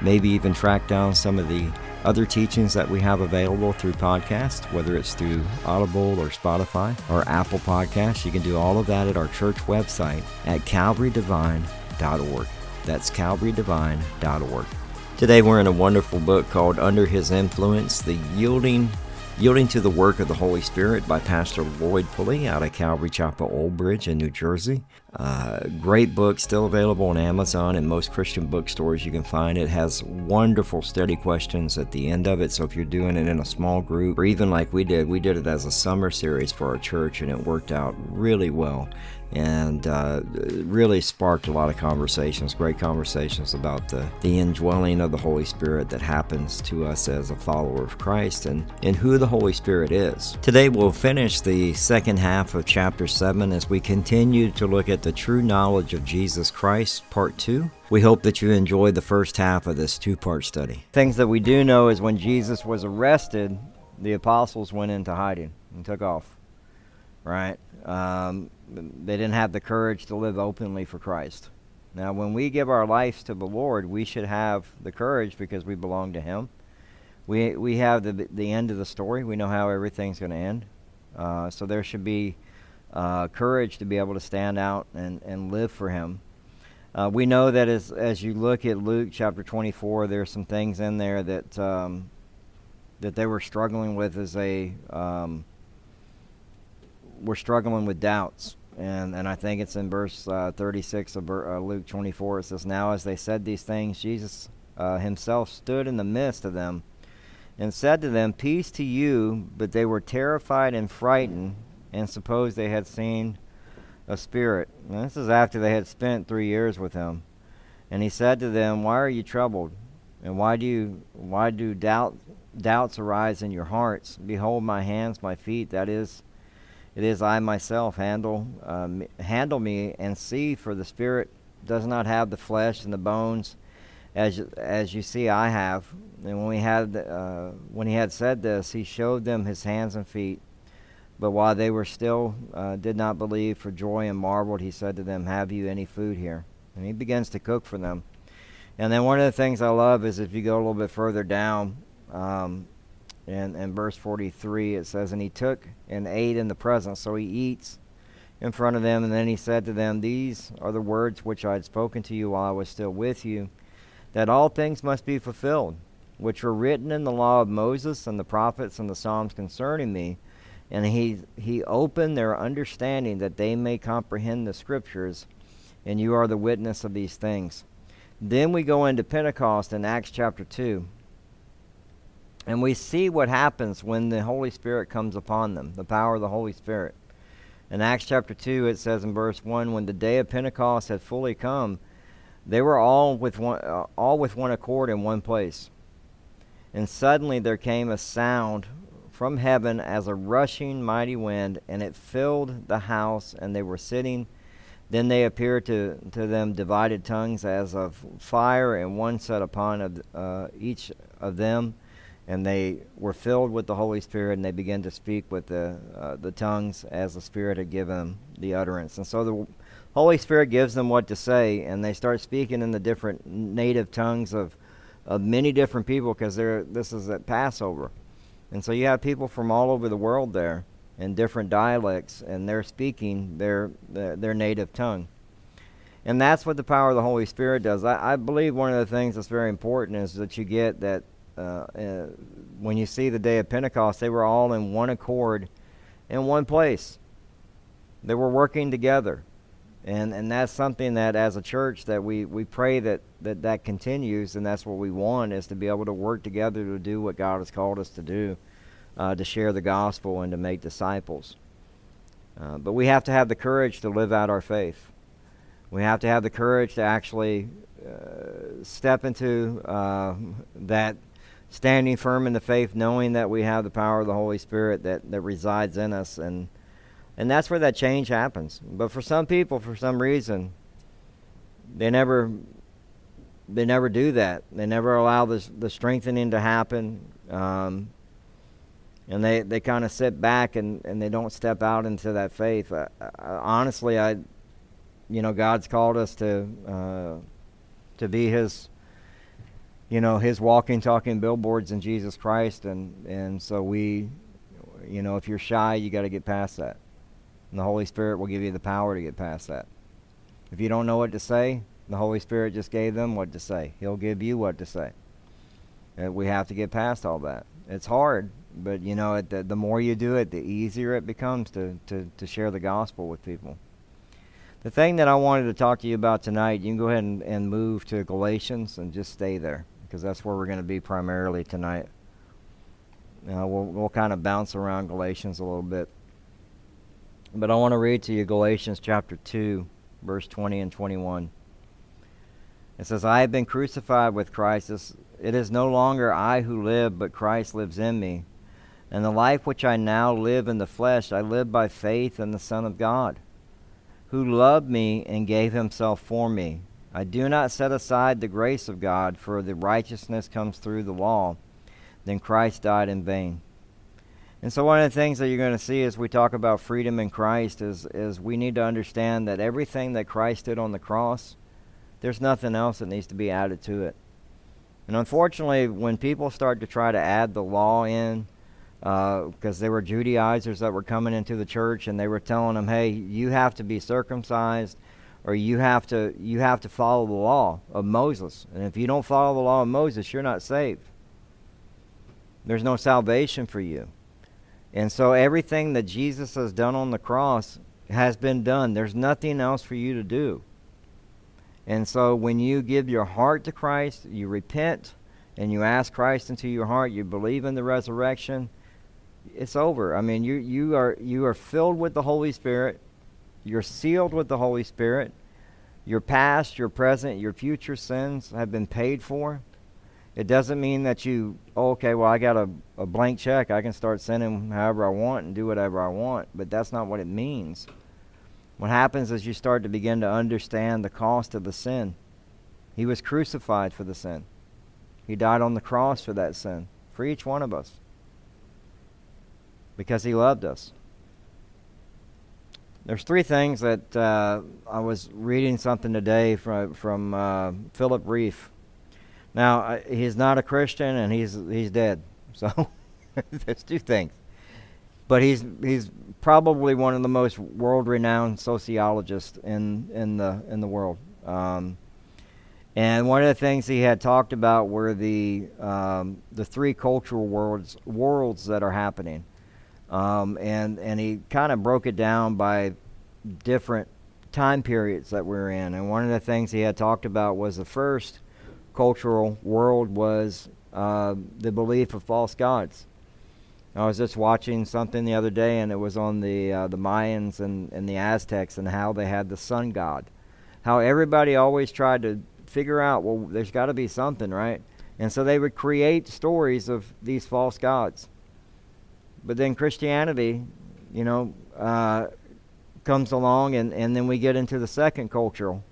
maybe even track down some of the other teachings that we have available through podcast, whether it's through Audible or Spotify or Apple Podcasts. You can do all of that at our church website at calvarydevine.org. That's calvarydevine.org. Today we're in a wonderful book called Under His Influence The Yielding Yielding to the Work of the Holy Spirit by Pastor Lloyd Pulley out of Calvary Chapel Old Bridge in New Jersey. Uh, great book, still available on Amazon and most Christian bookstores you can find. It has wonderful study questions at the end of it. So if you're doing it in a small group, or even like we did, we did it as a summer series for our church and it worked out really well and uh, really sparked a lot of conversations, great conversations about the, the indwelling of the Holy Spirit that happens to us as a follower of Christ and, and who the Holy Spirit is. Today we'll finish the second half of chapter 7 as we continue to look at the true knowledge of Jesus Christ, part 2. We hope that you enjoyed the first half of this two part study. Things that we do know is when Jesus was arrested, the apostles went into hiding and took off, right? Um, they didn't have the courage to live openly for Christ. Now, when we give our lives to the Lord, we should have the courage because we belong to Him. We we have the the end of the story. We know how everything's going to end. Uh, so there should be uh, courage to be able to stand out and, and live for Him. Uh, we know that as as you look at Luke chapter 24, there's some things in there that um, that they were struggling with as they um, were struggling with doubts and and I think it's in verse uh, 36 of uh, Luke 24. It says, "Now as they said these things, Jesus uh, himself stood in the midst of them, and said to them, Peace to you. But they were terrified and frightened, and supposed they had seen a spirit. And this is after they had spent three years with him. And he said to them, Why are you troubled? And why do you why do doubt doubts arise in your hearts? Behold my hands, my feet. That is." It is I myself handle um, handle me and see, for the spirit does not have the flesh and the bones, as as you see I have. And when we had uh, when he had said this, he showed them his hands and feet. But while they were still uh, did not believe for joy and marveled, he said to them, "Have you any food here?" And he begins to cook for them. And then one of the things I love is if you go a little bit further down, um, in, in verse 43 it says and he took and ate in the presence so he eats in front of them and then he said to them these are the words which i had spoken to you while i was still with you that all things must be fulfilled which were written in the law of moses and the prophets and the psalms concerning me and he he opened their understanding that they may comprehend the scriptures and you are the witness of these things then we go into pentecost in acts chapter 2 and we see what happens when the Holy Spirit comes upon them, the power of the Holy Spirit. In Acts chapter 2, it says in verse 1 When the day of Pentecost had fully come, they were all with one, uh, all with one accord in one place. And suddenly there came a sound from heaven as a rushing mighty wind, and it filled the house, and they were sitting. Then they appeared to, to them divided tongues as of fire, and one set upon uh, each of them and they were filled with the Holy Spirit, and they began to speak with the uh, the tongues as the Spirit had given them the utterance. And so the Holy Spirit gives them what to say, and they start speaking in the different native tongues of of many different people because this is at Passover, and so you have people from all over the world there in different dialects, and they're speaking their their, native tongue. And that's what the power of the Holy Spirit does. I, I believe one of the things that's very important is that you get that uh, uh, when you see the day of Pentecost, they were all in one accord in one place. They were working together And, and that's something that as a church that we, we pray that, that that continues and that's what we want is to be able to work together to do what God has called us to do, uh, to share the gospel and to make disciples. Uh, but we have to have the courage to live out our faith. We have to have the courage to actually uh, step into uh, that standing firm in the faith, knowing that we have the power of the Holy Spirit that, that resides in us. And, and that's where that change happens. But for some people, for some reason, they never they never do that. They never allow the the strengthening to happen. Um, and they, they kind of sit back and, and they don't step out into that faith. I, I, honestly, I, you know, God's called us to uh, to be His, you know, His walking, talking billboards in Jesus Christ, and and so we, you know, if you're shy, you got to get past that, and the Holy Spirit will give you the power to get past that. If you don't know what to say, the Holy Spirit just gave them what to say. He'll give you what to say. And we have to get past all that. It's hard but you know, it, the, the more you do it, the easier it becomes to, to, to share the gospel with people. The thing that I wanted to talk to you about tonight, you can go ahead and, and move to Galatians and just stay there because that's where we're going to be primarily tonight. Uh, we'll, we'll kind of bounce around Galatians a little bit. But I want to read to you Galatians chapter 2, verse 20 and 21. It says, I have been crucified with Christ. It is no longer I who live, but Christ lives in me. And the life which I now live in the flesh, I live by faith in the Son of God, who loved me and gave himself for me. I do not set aside the grace of God, for the righteousness comes through the law. Then Christ died in vain. And so one of the things that you're going to see as we talk about freedom in Christ is, is we need to understand that everything that Christ did on the cross, there's nothing else that needs to be added to it. And unfortunately, when people start to try to add the law in, because uh, there were Judaizers that were coming into the church and they were telling them, "Hey, you have to be circumcised, or you have to you have to follow the law of Moses. And if you don't follow the law of Moses, you're not saved. There's no salvation for you." And so everything that Jesus has done on the cross has been done. There's nothing else for you to do. And so when you give your heart to Christ, you repent and you ask Christ into your heart, you believe in the resurrection, it's over. I mean, you you are you are filled with the Holy Spirit. You're sealed with the Holy Spirit. Your past, your present, your future sins have been paid for. It doesn't mean that you, oh, okay, well, I got a, a blank check. I can start sending however I want and do whatever I want. But that's not what it means. What happens is you start to begin to understand the cost of the sin. He was crucified for the sin, He died on the cross for that sin, for each one of us because he loved us. There's three things that uh, I was reading something today from from uh, Philip Rieff. Now he's not a Christian and he's he's dead. So there's two things. But he's he's probably one of the most world-renowned sociologists in in the in the world. Um, and one of the things he had talked about were the um, the three cultural worlds worlds that are happening. Um, and and he kind of broke it down by different time periods that we're in. And one of the things he had talked about was the first cultural world was uh, the belief of false gods. I was just watching something the other day, and it was on the uh, the Mayans and, and the Aztecs and how they had the sun god. How everybody always tried to figure out, well, there's got to be something, right? And so they would create stories of these false gods. But then Christianity, you know, uh, comes along, and, and then we get into the second cultural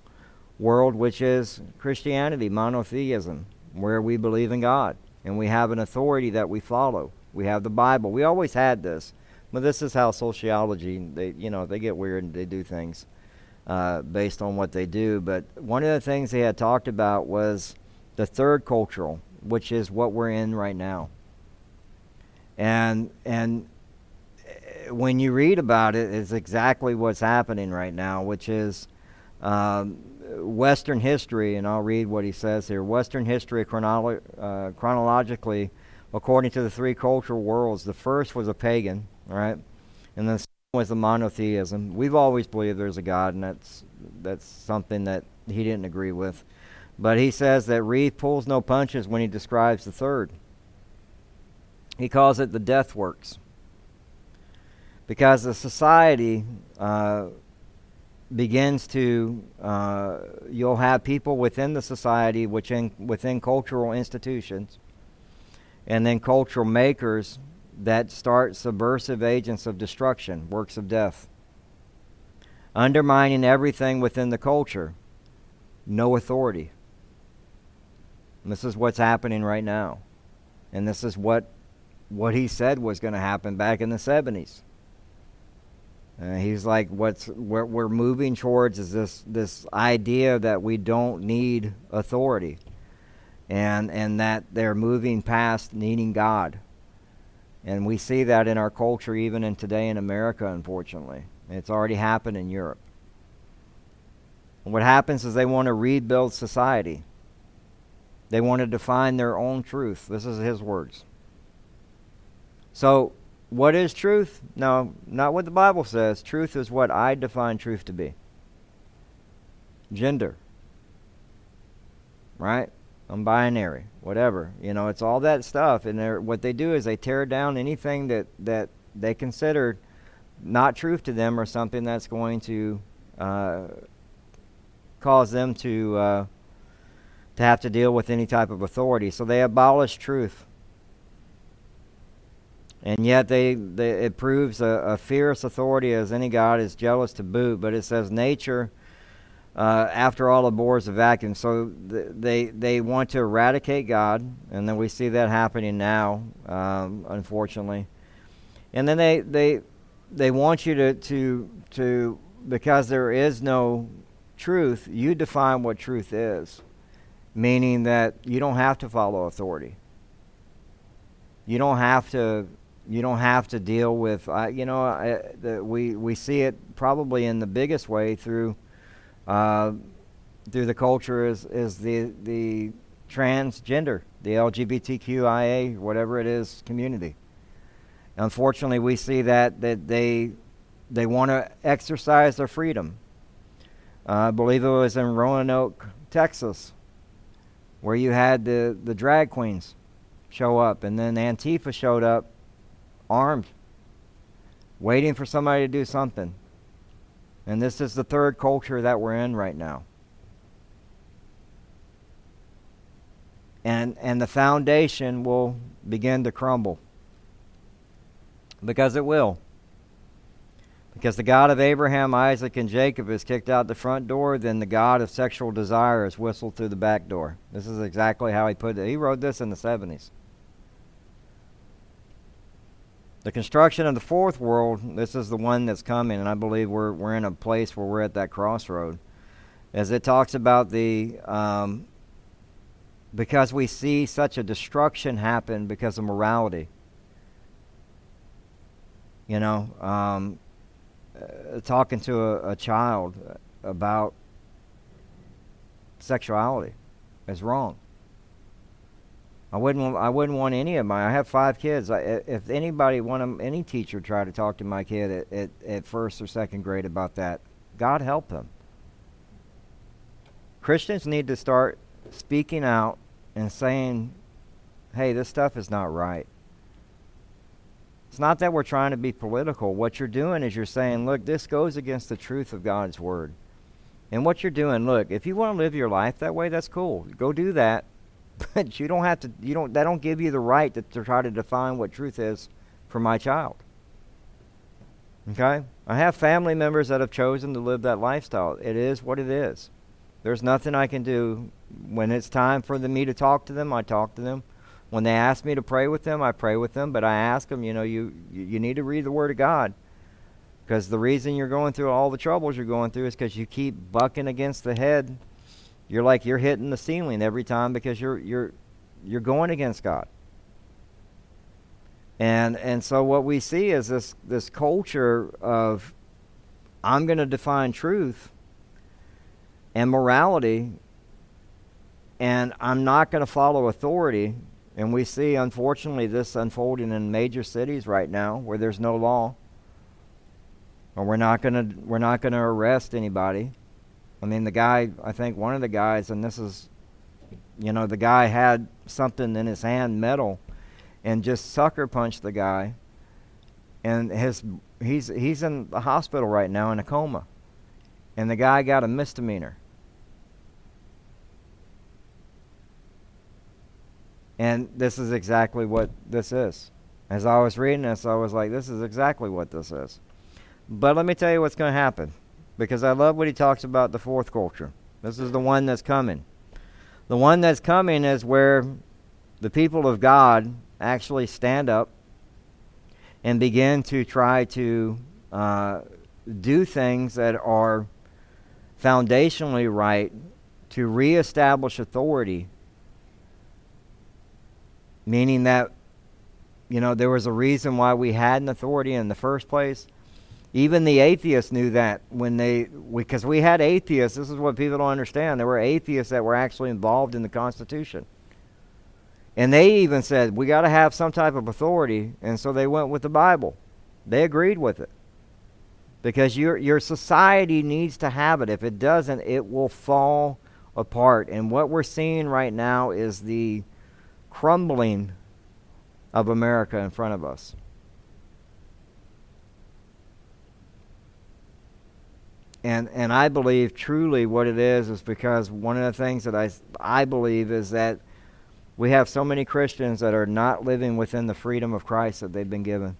world, which is Christianity, monotheism, where we believe in God and we have an authority that we follow. We have the Bible. We always had this, but this is how sociology they you know they get weird and they do things uh, based on what they do. But one of the things they had talked about was the third cultural, which is what we're in right now. And and eh, when you read about it, it's exactly what's happening right now, which is um, Western history. And I'll read what he says here: Western history chronolo- uh, chronologically, according to the three cultural worlds. The first was a pagan, right, and the second was the monotheism. We've always believed there's a God, and that's that's something that he didn't agree with. But he says that Rieff pulls no punches when he describes the third. He calls it the death works. Because the society uh, begins to, uh, you'll have people within the society, within, within cultural institutions, and then cultural makers that start subversive agents of destruction, works of death, undermining everything within the culture, no authority. This is what's happening right now. And this is what what he said was going to happen back in the 70s. Uh, he's like, what's what we're moving towards is this this idea that we don't need authority, and and that they're moving past needing God. And we see that in our culture, even in today in America, unfortunately. It's already happened in Europe. And what happens is they want to rebuild society. They want to define their own truth. This is his words. So, what is truth? No, not what the Bible says. Truth is what I define truth to be gender. Right? I'm binary, whatever. You know, it's all that stuff. And what they do is they tear down anything that, that they consider not truth to them or something that's going to uh, cause them to uh, to have to deal with any type of authority. So they abolish truth. And yet they, they it proves a, a fierce authority as any god is jealous to boot. But it says nature uh, after all abhors a vacuum. So th- they they want to eradicate God, and then we see that happening now, um, unfortunately. And then they they they want you to to to because there is no truth, you define what truth is, meaning that you don't have to follow authority. You don't have to you don't have to deal with uh, you know uh, the, we we see it probably in the biggest way through uh, through the culture is, is the, the transgender, the LGBTQIA, whatever it is, community. Unfortunately, we see that, that they, they want to exercise their freedom. Uh, I believe it was in Roanoke, Texas, where you had the, the drag queens show up, and then Antifa showed up armed, waiting for somebody to do something. And this is the third culture that we're in right now. And, and the foundation will begin to crumble. Because it will. Because the God of Abraham, Isaac, and Jacob is kicked out the front door, then the God of sexual desire is whistled through the back door. This is exactly how he put it. He wrote this in the 70s. The construction of the fourth world, this is the one that's coming, and I believe we're, we're in a place where we're at that crossroad. As it talks about the, um, because we see such a destruction happen because of morality. You know, um, uh, talking to a, a child about sexuality is wrong. I wouldn't. I wouldn't want any of my. I have five kids. I, if anybody, one of any teacher, tried to talk to my kid at, at, at first or second grade about that, God help them. Christians need to start speaking out and saying, "Hey, this stuff is not right." It's not that we're trying to be political. What you're doing is you're saying, "Look, this goes against the truth of God's word." And what you're doing, look, if you want to live your life that way, that's cool. Go do that but you don't have to you don't that don't give you the right to, to try to define what truth is for my child. Okay? I have family members that have chosen to live that lifestyle. It is what it is. There's nothing i can do. When it's time for the, me to talk to them i talk to them. When they ask me to pray with them i pray with them. But i ask them you know you you need to read the word of god. Because the reason you're going through all the troubles you're going through is because you keep bucking against the head you're like you're hitting the ceiling every time because you're you're you're going against God. And and so what we see is this this culture of I'm going to define truth and morality and I'm not going to follow authority. And we see unfortunately this unfolding in major cities right now where there's no law. Or we're not going to we're not going to arrest anybody I mean, the guy, I think one of the guys, and this is, you know, the guy had something in his hand, metal, and just sucker punched the guy. And his he's he's in the hospital right now in a coma. And the guy got a misdemeanor. And this is exactly what this is. As I was reading this, I was like, this is exactly what this is. But let me tell you what's going to happen. Because I love what he talks about the fourth culture. This is the one that's coming. The one that's coming is where the people of God actually stand up and begin to try to uh, do things that are foundationally right to reestablish authority, meaning that, you know, there was a reason why we had an authority in the first place. Even the atheists knew that when they, because we, we had atheists, this is what people don't understand. There were atheists that were actually involved in the Constitution. And they even said, we got to have some type of authority. And so they went with the Bible. They agreed with it. Because your, your society needs to have it. If it doesn't, it will fall apart. And what we're seeing right now is the crumbling of America in front of us. And, and I believe truly what it is is because one of the things that I, I believe is that we have so many Christians that are not living within the freedom of Christ that they've been given.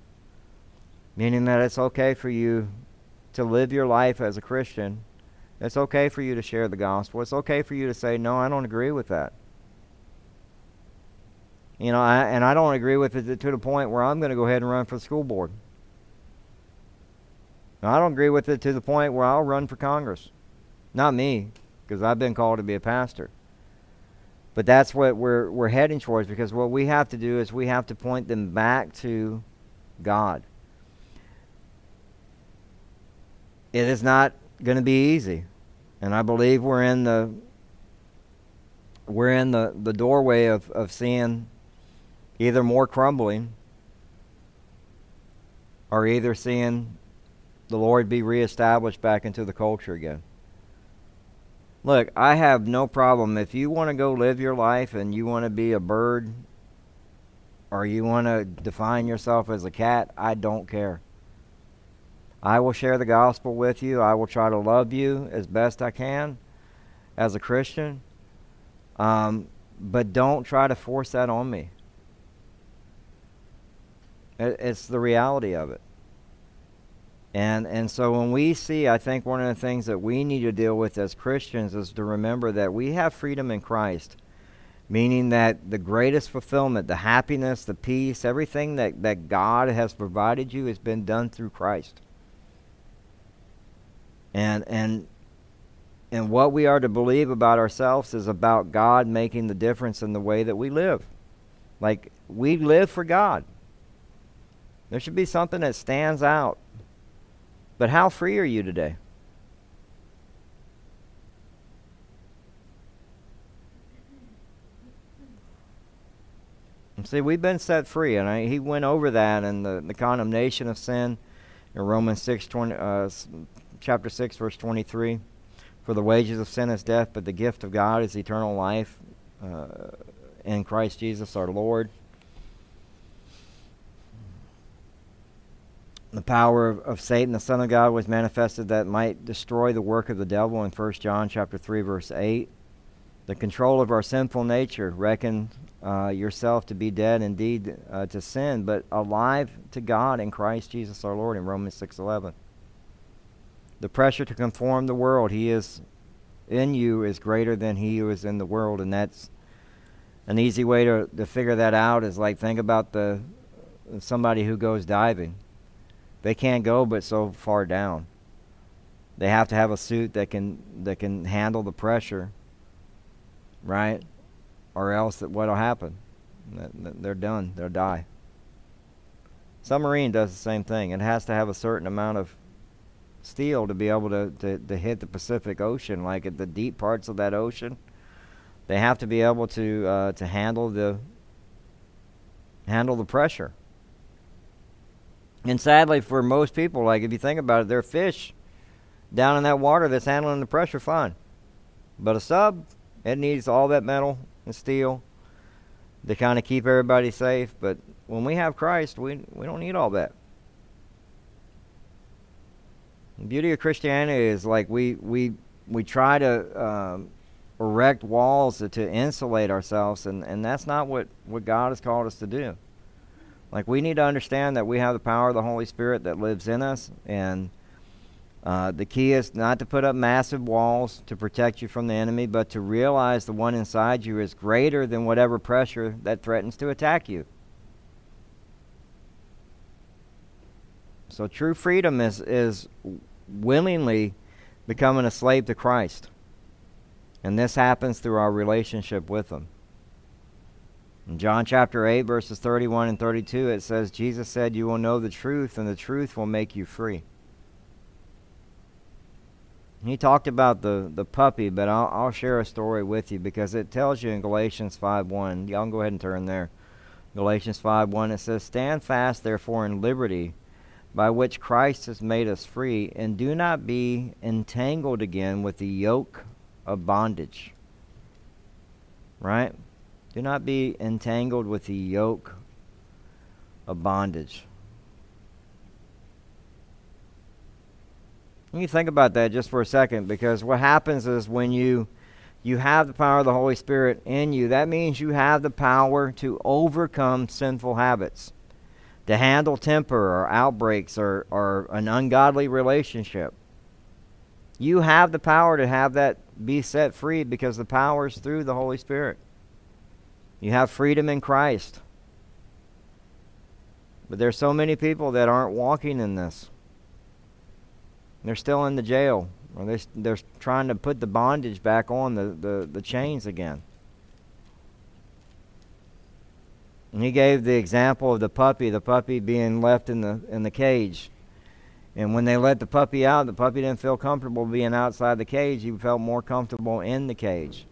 Meaning that it's okay for you to live your life as a Christian. It's okay for you to share the gospel. It's okay for you to say, no, I don't agree with that. You know, I, and I don't agree with it to the point where I'm going to go ahead and run for the school board. I don't agree with it to the point where I'll run for Congress. Not me, because I've been called to be a pastor. But that's what we're we're heading towards because what we have to do is we have to point them back to God. It is not going to be easy. And I believe we're in the we're in the, the doorway of, of seeing either more crumbling or either seeing the Lord be reestablished back into the culture again. Look, I have no problem. If you want to go live your life and you want to be a bird or you want to define yourself as a cat, I don't care. I will share the gospel with you. I will try to love you as best I can as a Christian. Um, but don't try to force that on me. It's the reality of it. And and so when we see, I think one of the things that we need to deal with as Christians is to remember that we have freedom in Christ. Meaning that the greatest fulfillment, the happiness, the peace, everything that, that God has provided you has been done through Christ. And and and what we are to believe about ourselves is about God making the difference in the way that we live. Like we live for God. There should be something that stands out but how free are you today? See, we've been set free, and I, he went over that and the, the condemnation of sin in Romans 6, 20, uh, chapter 6, verse 23. For the wages of sin is death, but the gift of God is eternal life uh, in Christ Jesus our Lord. The power of, of, Satan, the Son of God, was manifested that might destroy the work of the devil in 1 John chapter 3, verse 8. The control of our sinful nature, reckon uh, yourself to be dead indeed uh, to sin, but alive to God in Christ Jesus our Lord in Romans 6.11. The pressure to conform the world, he is in you is greater than he who is in the world, and that's an easy way to, to figure that out is like think about the somebody who goes diving they can't go but so far down. They have to have a suit that can that can handle the pressure, right? Or else what'll happen? They're done. They'll die. Submarine does the same thing. It has to have a certain amount of steel to be able to, to, to hit the Pacific Ocean, like at the deep parts of that ocean. They have to be able to uh, to handle the handle the pressure. And sadly, for most people, like if you think about it, they're fish. down in that water that's handling the pressure fine. But a sub, it needs all that metal and steel to kind of keep everybody safe. But when we have Christ, we, we don't need all that. The beauty of Christianity is like we, we, we try to um, erect walls to, to insulate ourselves, and, and that's not what, what God has called us to do. Like we need to understand that we have the power of the Holy Spirit that lives in us, and uh, the key is not to put up massive walls to protect you from the enemy, but to realize the one inside you is greater than whatever pressure that threatens to attack you. So true freedom is is willingly becoming a slave to Christ. And this happens through our relationship with him. In John chapter 8 verses 31 and 32 it says Jesus said you will know the truth and the truth will make you free. He talked about the, the puppy, but I'll, I'll share a story with you because it tells you in Galatians 5.1. Y'all can go ahead and turn there. Galatians 5.1, it says, Stand fast, therefore, in liberty, by which Christ has made us free, and do not be entangled again with the yoke of bondage. Right? Do not be entangled with the yoke of bondage. Let me think about that just for a second because what happens is when you you have the power of the Holy Spirit in you, that means you have the power to overcome sinful habits, to handle temper or outbreaks or, or an ungodly relationship. You have the power to have that be set free because the power is through the Holy Spirit. You have freedom in Christ. But there's so many people that aren't walking in this. They're still in the jail, or they, they're trying to put the bondage back on the, the, the chains again. And he gave the example of the puppy, the puppy being left in the in the cage. And when they let the puppy out, the puppy didn't feel comfortable being outside the cage. He felt more comfortable in the cage.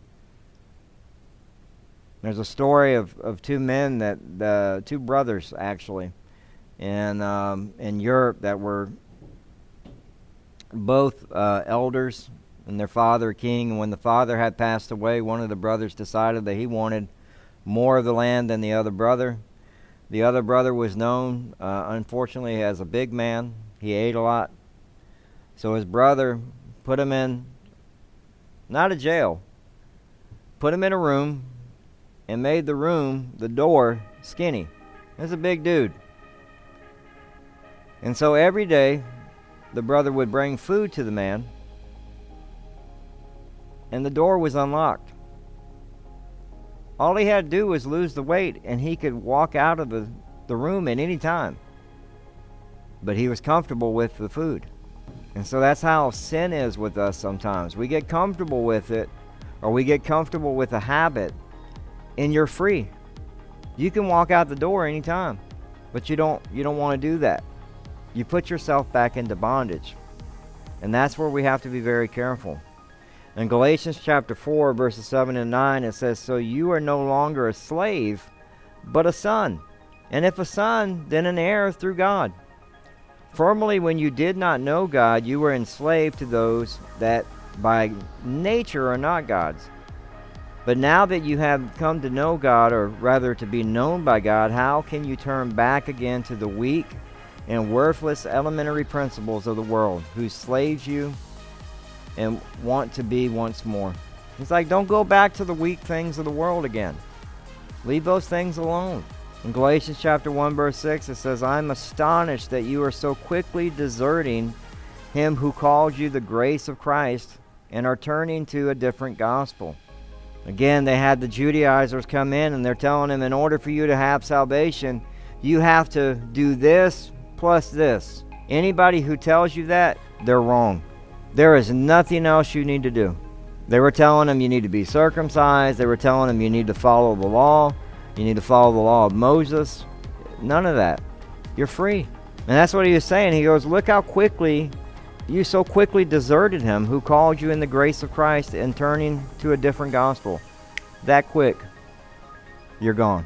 There's a story of, of two men that uh, two brothers actually, in um, in Europe that were both uh, elders and their father king. And when the father had passed away, one of the brothers decided that he wanted more of the land than the other brother. The other brother was known, uh, unfortunately, as a big man. He ate a lot. So his brother put him in, not a jail, put him in a room and made the room, the door, skinny. He's a big dude. And so every day, the brother would bring food to the man, and the door was unlocked. All he had to do was lose the weight, and he could walk out of the, the room at any time. But he was comfortable with the food. And so that's how sin is with us sometimes. We get comfortable with it, or we get comfortable with a habit, and you're free. You can walk out the door anytime, but you don't you don't want to do that you put yourself back into bondage. And that's where we have to be very careful. In Galatians chapter 4, verses 7 and 9, it says, So you are no longer a slave, but a son. And if a son, then an heir through God. Formerly, when you did not know God, you were enslaved to those that by nature are not God's. But now that you have come to know God, or rather to be known by God, how can you turn back again to the weak and worthless elementary principles of the world who slaves you and want to be once more. It's like, don't go back to the weak things of the world again. Leave those things alone. In Galatians chapter 1 verse 6 it says, "I'm astonished that you are so quickly deserting him who called you the grace of Christ and are turning to a different gospel." Again, they had the Judaizers come in and they're telling him in order for you to have salvation, you have to do this, plus this. Anybody who tells you that, they're wrong. There is nothing else you need to do. They were telling him you need to be circumcised. They were telling him you need to follow the law. You need to follow the law of Moses. None of that. You're free. And that's what he was saying. He goes, Look how quickly you so quickly deserted him who called you in the grace of Christ and turning to a different gospel. That quick, you're gone.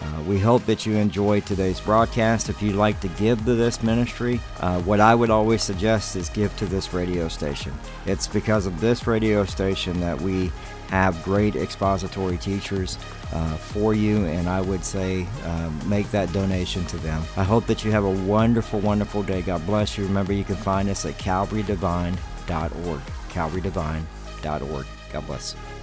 Uh, we hope that you enjoyed today's broadcast. If you'd like to give to this ministry, uh, what I would always suggest is give to this radio station. It's because of this radio station that we have great expository teachers uh, for you, and I would say uh, make that donation to them. I hope that you have a wonderful, wonderful day. God bless you. Remember, you can find us at calvarydevine.org. calvarydevine.org. God bless.